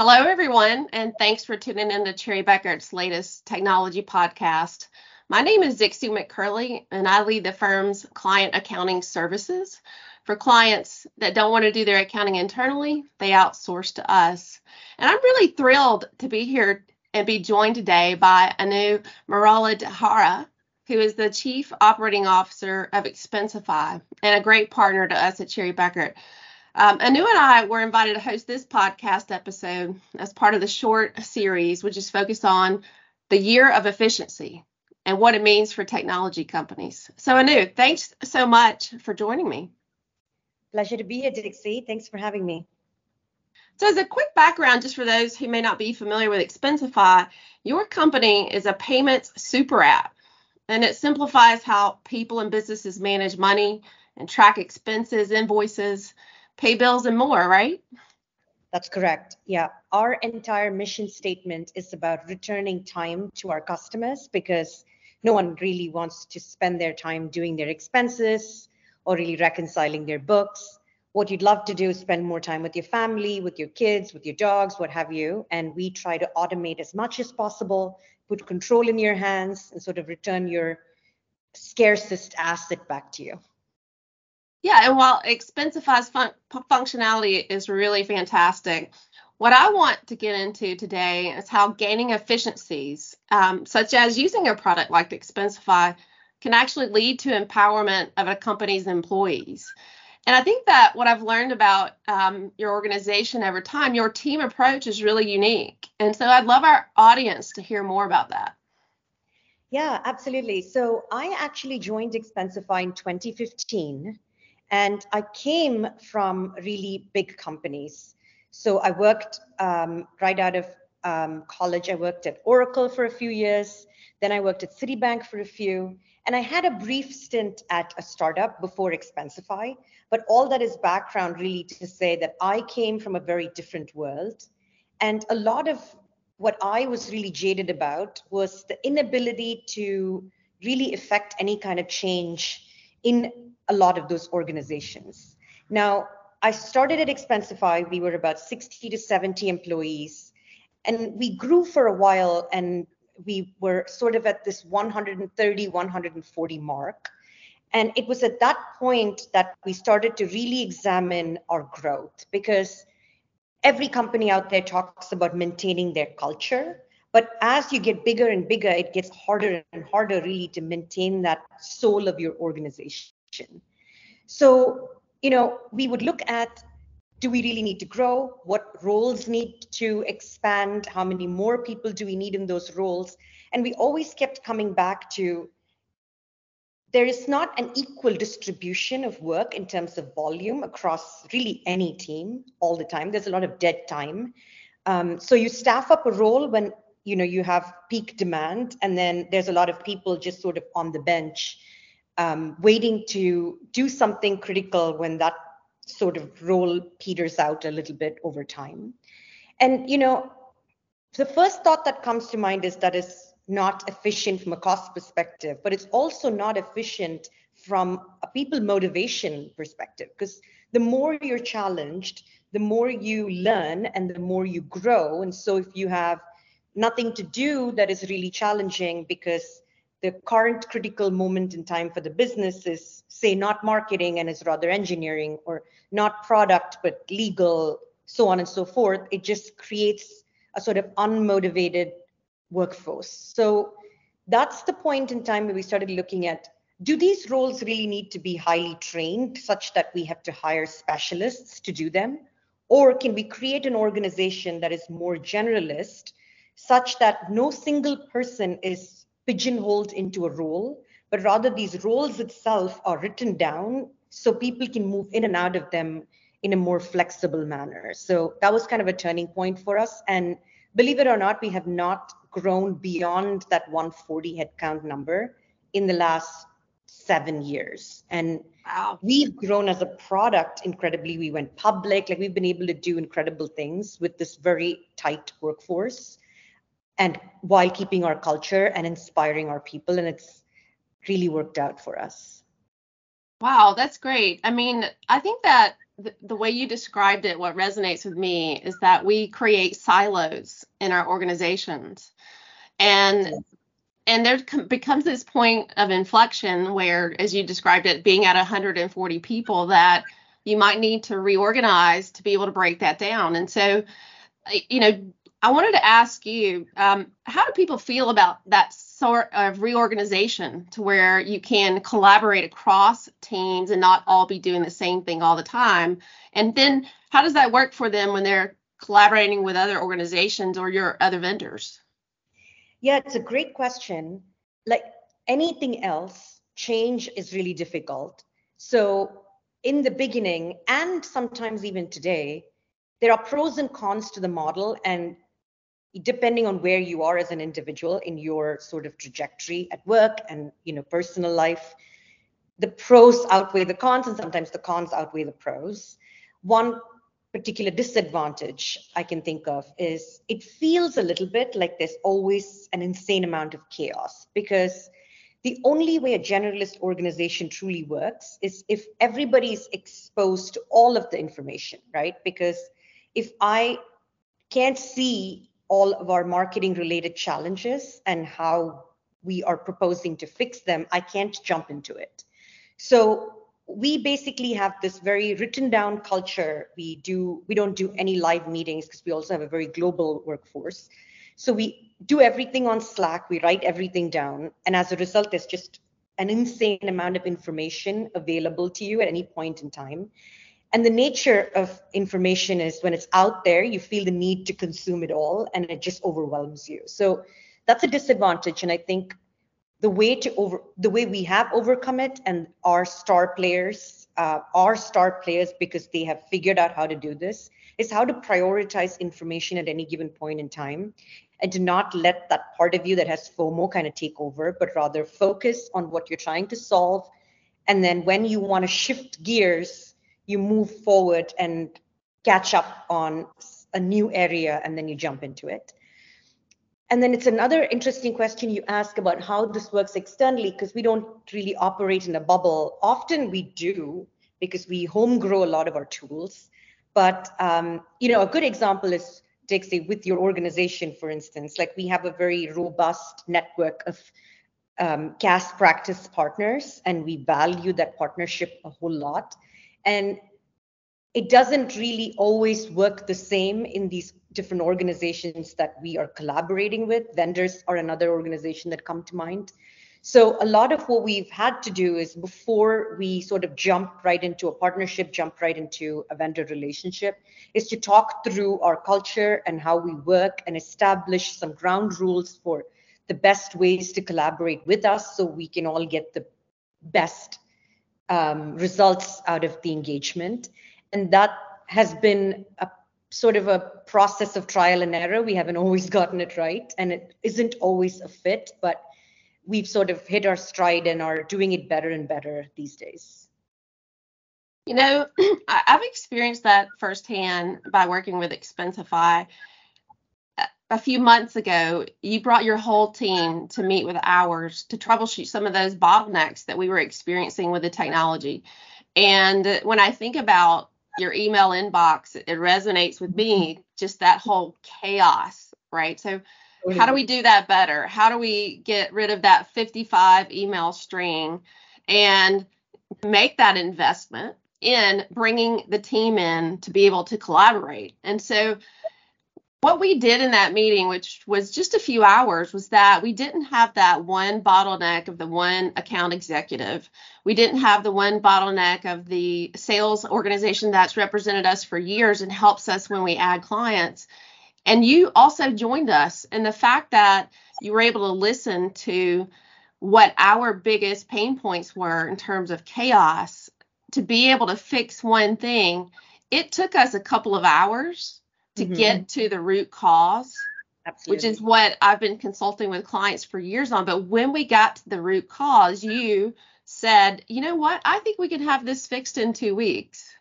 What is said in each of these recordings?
Hello, everyone, and thanks for tuning in to Cherry Bekaert's latest technology podcast. My name is Dixie McCurley, and I lead the firm's client accounting services. For clients that don't want to do their accounting internally, they outsource to us. And I'm really thrilled to be here and be joined today by Anu Marala Muralidharan, who is the Chief Operating Officer of Expensify and a great partner to us at Cherry Bekaert. Um, Anu and I were invited to host this podcast episode as part of the short series, which is focused on the year of efficiency and what it means for technology companies. So, Anu, thanks so much for joining me. Pleasure to be here, Dixie. Thanks for having me. So, as a quick background, just for those who may not be familiar with Expensify, your company is a payments super app, and it simplifies how people and businesses manage money and track expenses, invoices, pay bills and more, right? That's correct. Yeah. Our entire mission statement is about returning time to our customers because no one really wants to spend their time doing their expenses or really reconciling their books. What you'd love to do is spend more time with your family, with your kids, with your dogs, what have you. And we try to automate as much as possible, put control in your hands, and sort of return your scarcest asset back to you. Yeah, and while Expensify's fun- functionality is really fantastic, what I want to get into today is how gaining efficiencies, um, such as using a product like Expensify, can actually lead to empowerment of a company's employees. And I think that what I've learned about um, your organization over time, your team approach is really unique. And so I'd love our audience to hear more about that. Yeah, absolutely. So I actually joined Expensify in 2015 and I came from really big companies. So I worked um, right out of um, college. I worked at Oracle for a few years. Then I worked at Citibank for a few. And I had a brief stint at a startup before Expensify. But all that is background really to say that I came from a very different world. And a lot of what I was really jaded about was the inability to really affect any kind of change in a lot of those organizations. Now, I started at Expensify. We were about 60 to 70 employees, and we grew for a while, and we were sort of at this 130, 140 mark. And it was at that point that we started to really examine our growth because every company out there talks about maintaining their culture. But as you get bigger and bigger, it gets harder and harder really to maintain that soul of your organization. So, you know, we would look at do we really need to grow? What roles need to expand? How many more people do we need in those roles? And we always kept coming back to there is not an equal distribution of work in terms of volume across really any team all the time. There's a lot of dead time. Um, so you staff up a role when you know you have peak demand, and then there's a lot of people just sort of on the bench um, waiting to do something critical when that sort of role peters out a little bit over time. And, you know, the first thought that comes to mind is that it's not efficient from a cost perspective, but it's also not efficient from a people motivation perspective, because the more you're challenged, the more you learn and the more you grow. And so if you have nothing to do that is really challenging because the current critical moment in time for the business is say not marketing and is rather engineering or not product but legal so on and so forth. It just creates a sort of unmotivated workforce. So that's the point in time where we started looking at do these roles really need to be highly trained such that we have to hire specialists to do them? Or can we create an organization that is more generalist such that no single person is pigeonholed into a role, but rather these roles itself are written down so people can move in and out of them in a more flexible manner. So that was kind of a turning point for us. And believe it or not, we have not grown beyond that 140 headcount number in the last seven years. And wow. we've grown as a product incredibly. We went public, like we've been able to do incredible things with this very tight workforce and while keeping our culture and inspiring our people and it's really worked out for us Wow, that's great. I mean, I think that the, the way you described it, what resonates with me is that we create silos in our organizations. And and there becomes this point of inflection where, as you described it, being at 140 people, that you might need to reorganize to be able to break that down. And so, you know, I wanted to ask you, um, how do people feel about that sort of reorganization to where you can collaborate across teams and not all be doing the same thing all the time? And then how does that work for them when they're collaborating with other organizations or your other vendors? Yeah, it's a great question. Like anything else, change is really difficult. So, in the beginning, and sometimes even today, there are pros and cons to the model. And depending on where you are as an individual in your sort of trajectory at work and you know personal life the pros outweigh the cons and sometimes the cons outweigh the pros. One particular disadvantage i can think of is it feels a little bit like there's always an insane amount of chaos because the only way a generalist organization truly works is if everybody is exposed to all of the information right? Because if i can't see all of our marketing related challenges and how we are proposing to fix them, I can't jump into it. So we basically have this very written down culture. We do we don't do any live meetings because we also have a very global workforce. So we do everything on Slack, we write everything down, and as a result, there's just an insane amount of information available to you at any point in time. And the nature of information is when it's out there, you feel the need to consume it all and it just overwhelms you. So that's a disadvantage. And I think the way to over the way we have overcome it and our star players uh, are star players because they have figured out how to do this is how to prioritize information at any given point in time and to not let that part of you that has FOMO kind of take over, but rather focus on what you're trying to solve. And then when you want to shift gears you move forward and catch up on a new area and then you jump into it. And then it's another interesting question you ask about how this works externally because we don't really operate in a bubble. Often we do because we home grow a lot of our tools. But um, you know, a good example is take say with your organization, for instance, like we have a very robust network of um, CAS practice partners, and we value that partnership a whole lot. And it doesn't really always work the same in these different organizations that we are collaborating with. Vendors are another organization that come to mind. So a lot of what we've had to do is before we sort of jump right into a partnership, jump right into a vendor relationship, is to talk through our culture and how we work and establish some ground rules for the best ways to collaborate with us so we can all get the best um, results out of the engagement. And that has been a sort of a process of trial and error. We haven't always gotten it right, and it isn't always a fit, but we've sort of hit our stride and are doing it better and better these days. You know, I've experienced that firsthand by working with Expensify a few months ago, you brought your whole team to meet with ours to troubleshoot some of those bottlenecks that we were experiencing with the technology. And when I think about your email inbox, it resonates with me just that whole chaos, right? So, oh, how do we do that better? How do we get rid of that 55 email string and make that investment in bringing the team in to be able to collaborate? And so, what we did in that meeting, which was just a few hours, was that we didn't have that one bottleneck of the one account executive. We didn't have the one bottleneck of the sales organization that's represented us for years and helps us when we add clients. And you also joined us. And the fact that you were able to listen to what our biggest pain points were in terms of chaos to be able to fix one thing, it took us a couple of hours to mm-hmm. get to the root cause. Absolutely. Which is what I've been consulting with clients for years on. But when we got to the root cause, you said, you know what? I think we can have this fixed in two weeks.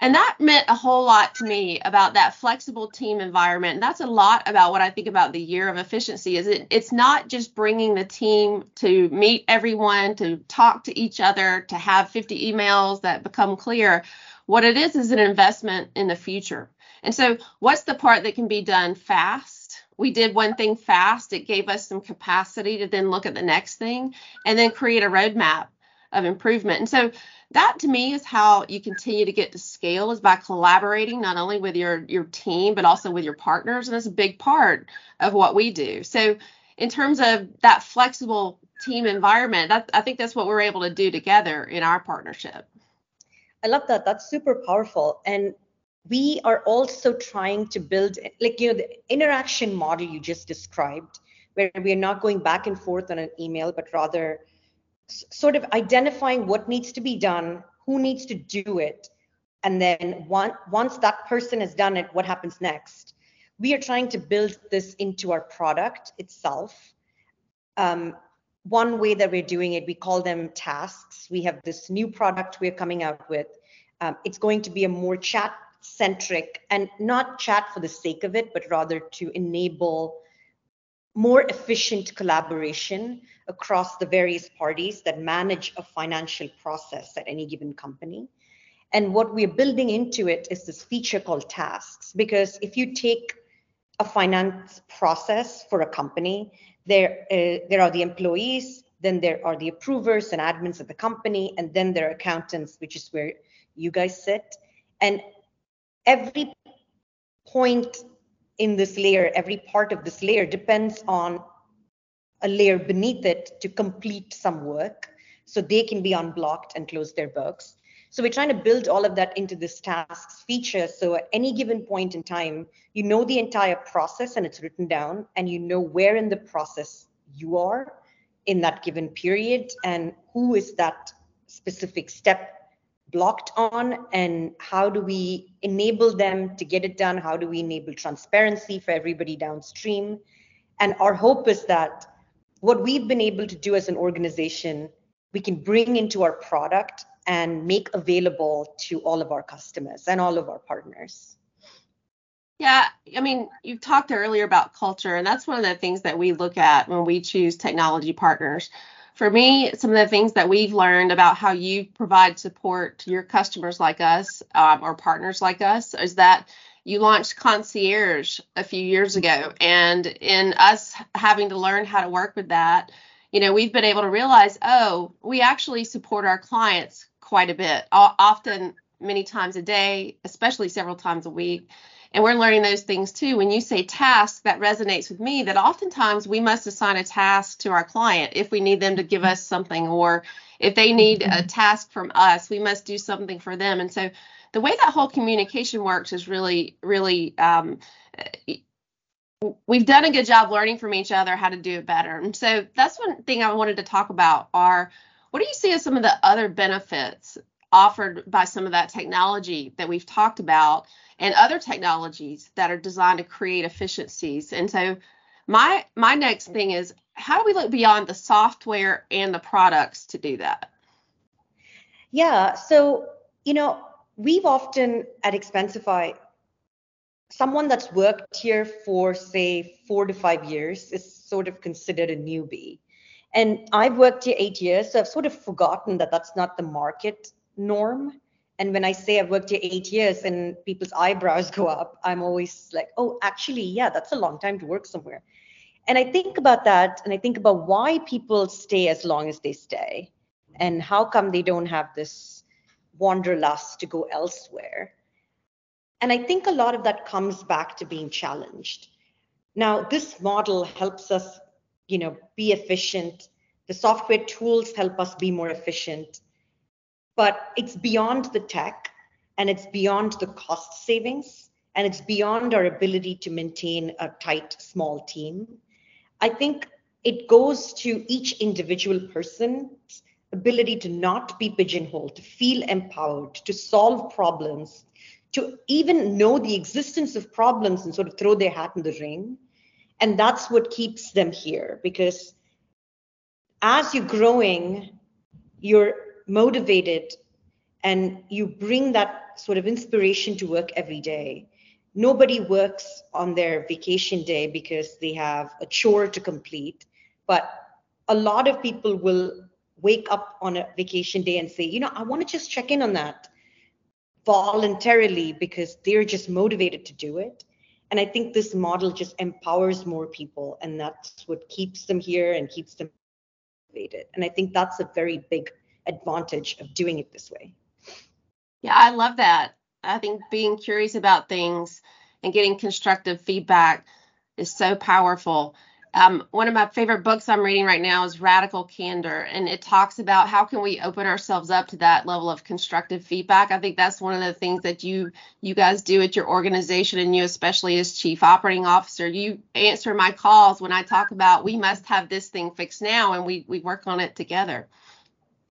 And that meant a whole lot to me about that flexible team environment. And that's a lot about what i think about the year of efficiency is it it's not just bringing the team to meet everyone to talk to each other to have 50 emails that become clear. What it is is an investment in the future. And so what's the part that can be done fast? We did one thing fast. It gave us some capacity to then look at the next thing and then create a roadmap of improvement. And so that to me is how you continue to get to scale is by collaborating not only with your your team but also with your partners. And that's a big part of what we do. So in terms of that flexible team environment that, i think that's what we're able to do together in our partnership. I love that. That's super powerful. And we are also trying to build like you know the interaction model you just described where we are not going back and forth on an email but rather sort of identifying what needs to be done, who needs to do it, and then one, once that person has done it, what happens next? We are trying to build this into our product itself. Um, one way that we're doing it, we call them tasks. We have this new product we're coming out with. Um, it's going to be a more chat centric and not chat for the sake of it, but rather to enable more efficient collaboration across the various parties that manage a financial process at any given company. And what we're building into it is this feature called tasks. Because if you take a finance process for a company, there, uh, there are the employees, then there are the approvers and admins of the company, and then there are accountants, which is where you guys sit. And every point in this layer, every part of this layer depends on a layer beneath it to complete some work so they can be unblocked and close their books. So we're trying to build all of that into this tasks feature. So at any given point in time, you know the entire process and it's written down, and you know where in the process you are in that given period and who is that specific step blocked on and how do we enable them to get it done? How do we enable transparency for everybody downstream? And our hope is that what we've been able to do as an organization we can bring into our product and make available to all of our customers and all of our partners. Yeah, I mean, you've talked earlier about culture, and that's one of the things that we look at when we choose technology partners for me, some of the things that we've learned about how you provide support to your customers like us um, or partners like us is that you launched concierge a few years ago. And in us having to learn how to work with that you know we've been able to realize oh we actually support our clients quite a bit often many times a day especially several times a week and we're learning those things too. When you say task, that resonates with me that oftentimes we must assign a task to our client if we need them to give us something, or if they need a mm-hmm. task from us, we must do something for them. And so the way that whole communication works is really, really, um, we've done a good job learning from each other how to do it better. And so that's one thing I wanted to talk about are what do you see as some of the other benefits offered by some of that technology that we've talked about and other technologies that are designed to create efficiencies. And so my my next thing is how do we look beyond the software and the products to do that? Yeah, so you know, we've often at Expensify someone that's worked here for say 4 to 5 years is sort of considered a newbie. And I've worked here 8 years, so I've sort of forgotten that that's not the market norm. And when I say I've worked here eight years and people's eyebrows go up, I'm always like, oh, actually, yeah, that's a long time to work somewhere. And I think about that and I think about why people stay as long as they stay and how come they don't have this wanderlust to go elsewhere. And I think a lot of that comes back to being challenged. Now, this model helps us, you know, be efficient. The software tools help us be more efficient but it's beyond the tech and it's beyond the cost savings and it's beyond our ability to maintain a tight small team. I think it goes to each individual person's ability to not be pigeonholed to feel empowered to solve problems to even know the existence of problems and sort of throw their hat in the ring. And that's what keeps them here because as you're growing you're motivated and you bring that sort of inspiration to work every day. Nobody works on their vacation day because they have a chore to complete, but a lot of people will wake up on a vacation day and say, you know, I want to just check in on that voluntarily because they're just motivated to do it. And I think this model just empowers more people, and that's what keeps them here and keeps them motivated. And I think that's a very big advantage of doing it this way. Yeah, I love that. I think being curious about things and getting constructive feedback is so powerful. Um, one of my favorite books I'm reading right now is Radical Candor, and it talks about how can we open ourselves up to that level of constructive feedback. I think that's one of the things that you you guys do at your organization, and you especially as chief operating officer, you answer my calls when I talk about we must have this thing fixed now, and we we work on it together.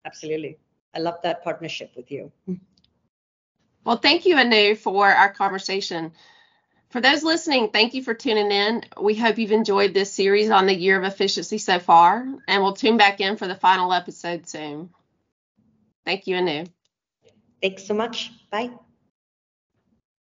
Absolutely, I love that partnership with you. Well, thank you, Anu, for our conversation. For those listening, thank you for tuning in. We hope you've enjoyed this series on the year of efficiency so far, and we'll tune back in for the final episode soon. Thank you, Anu. Thanks so much. Bye.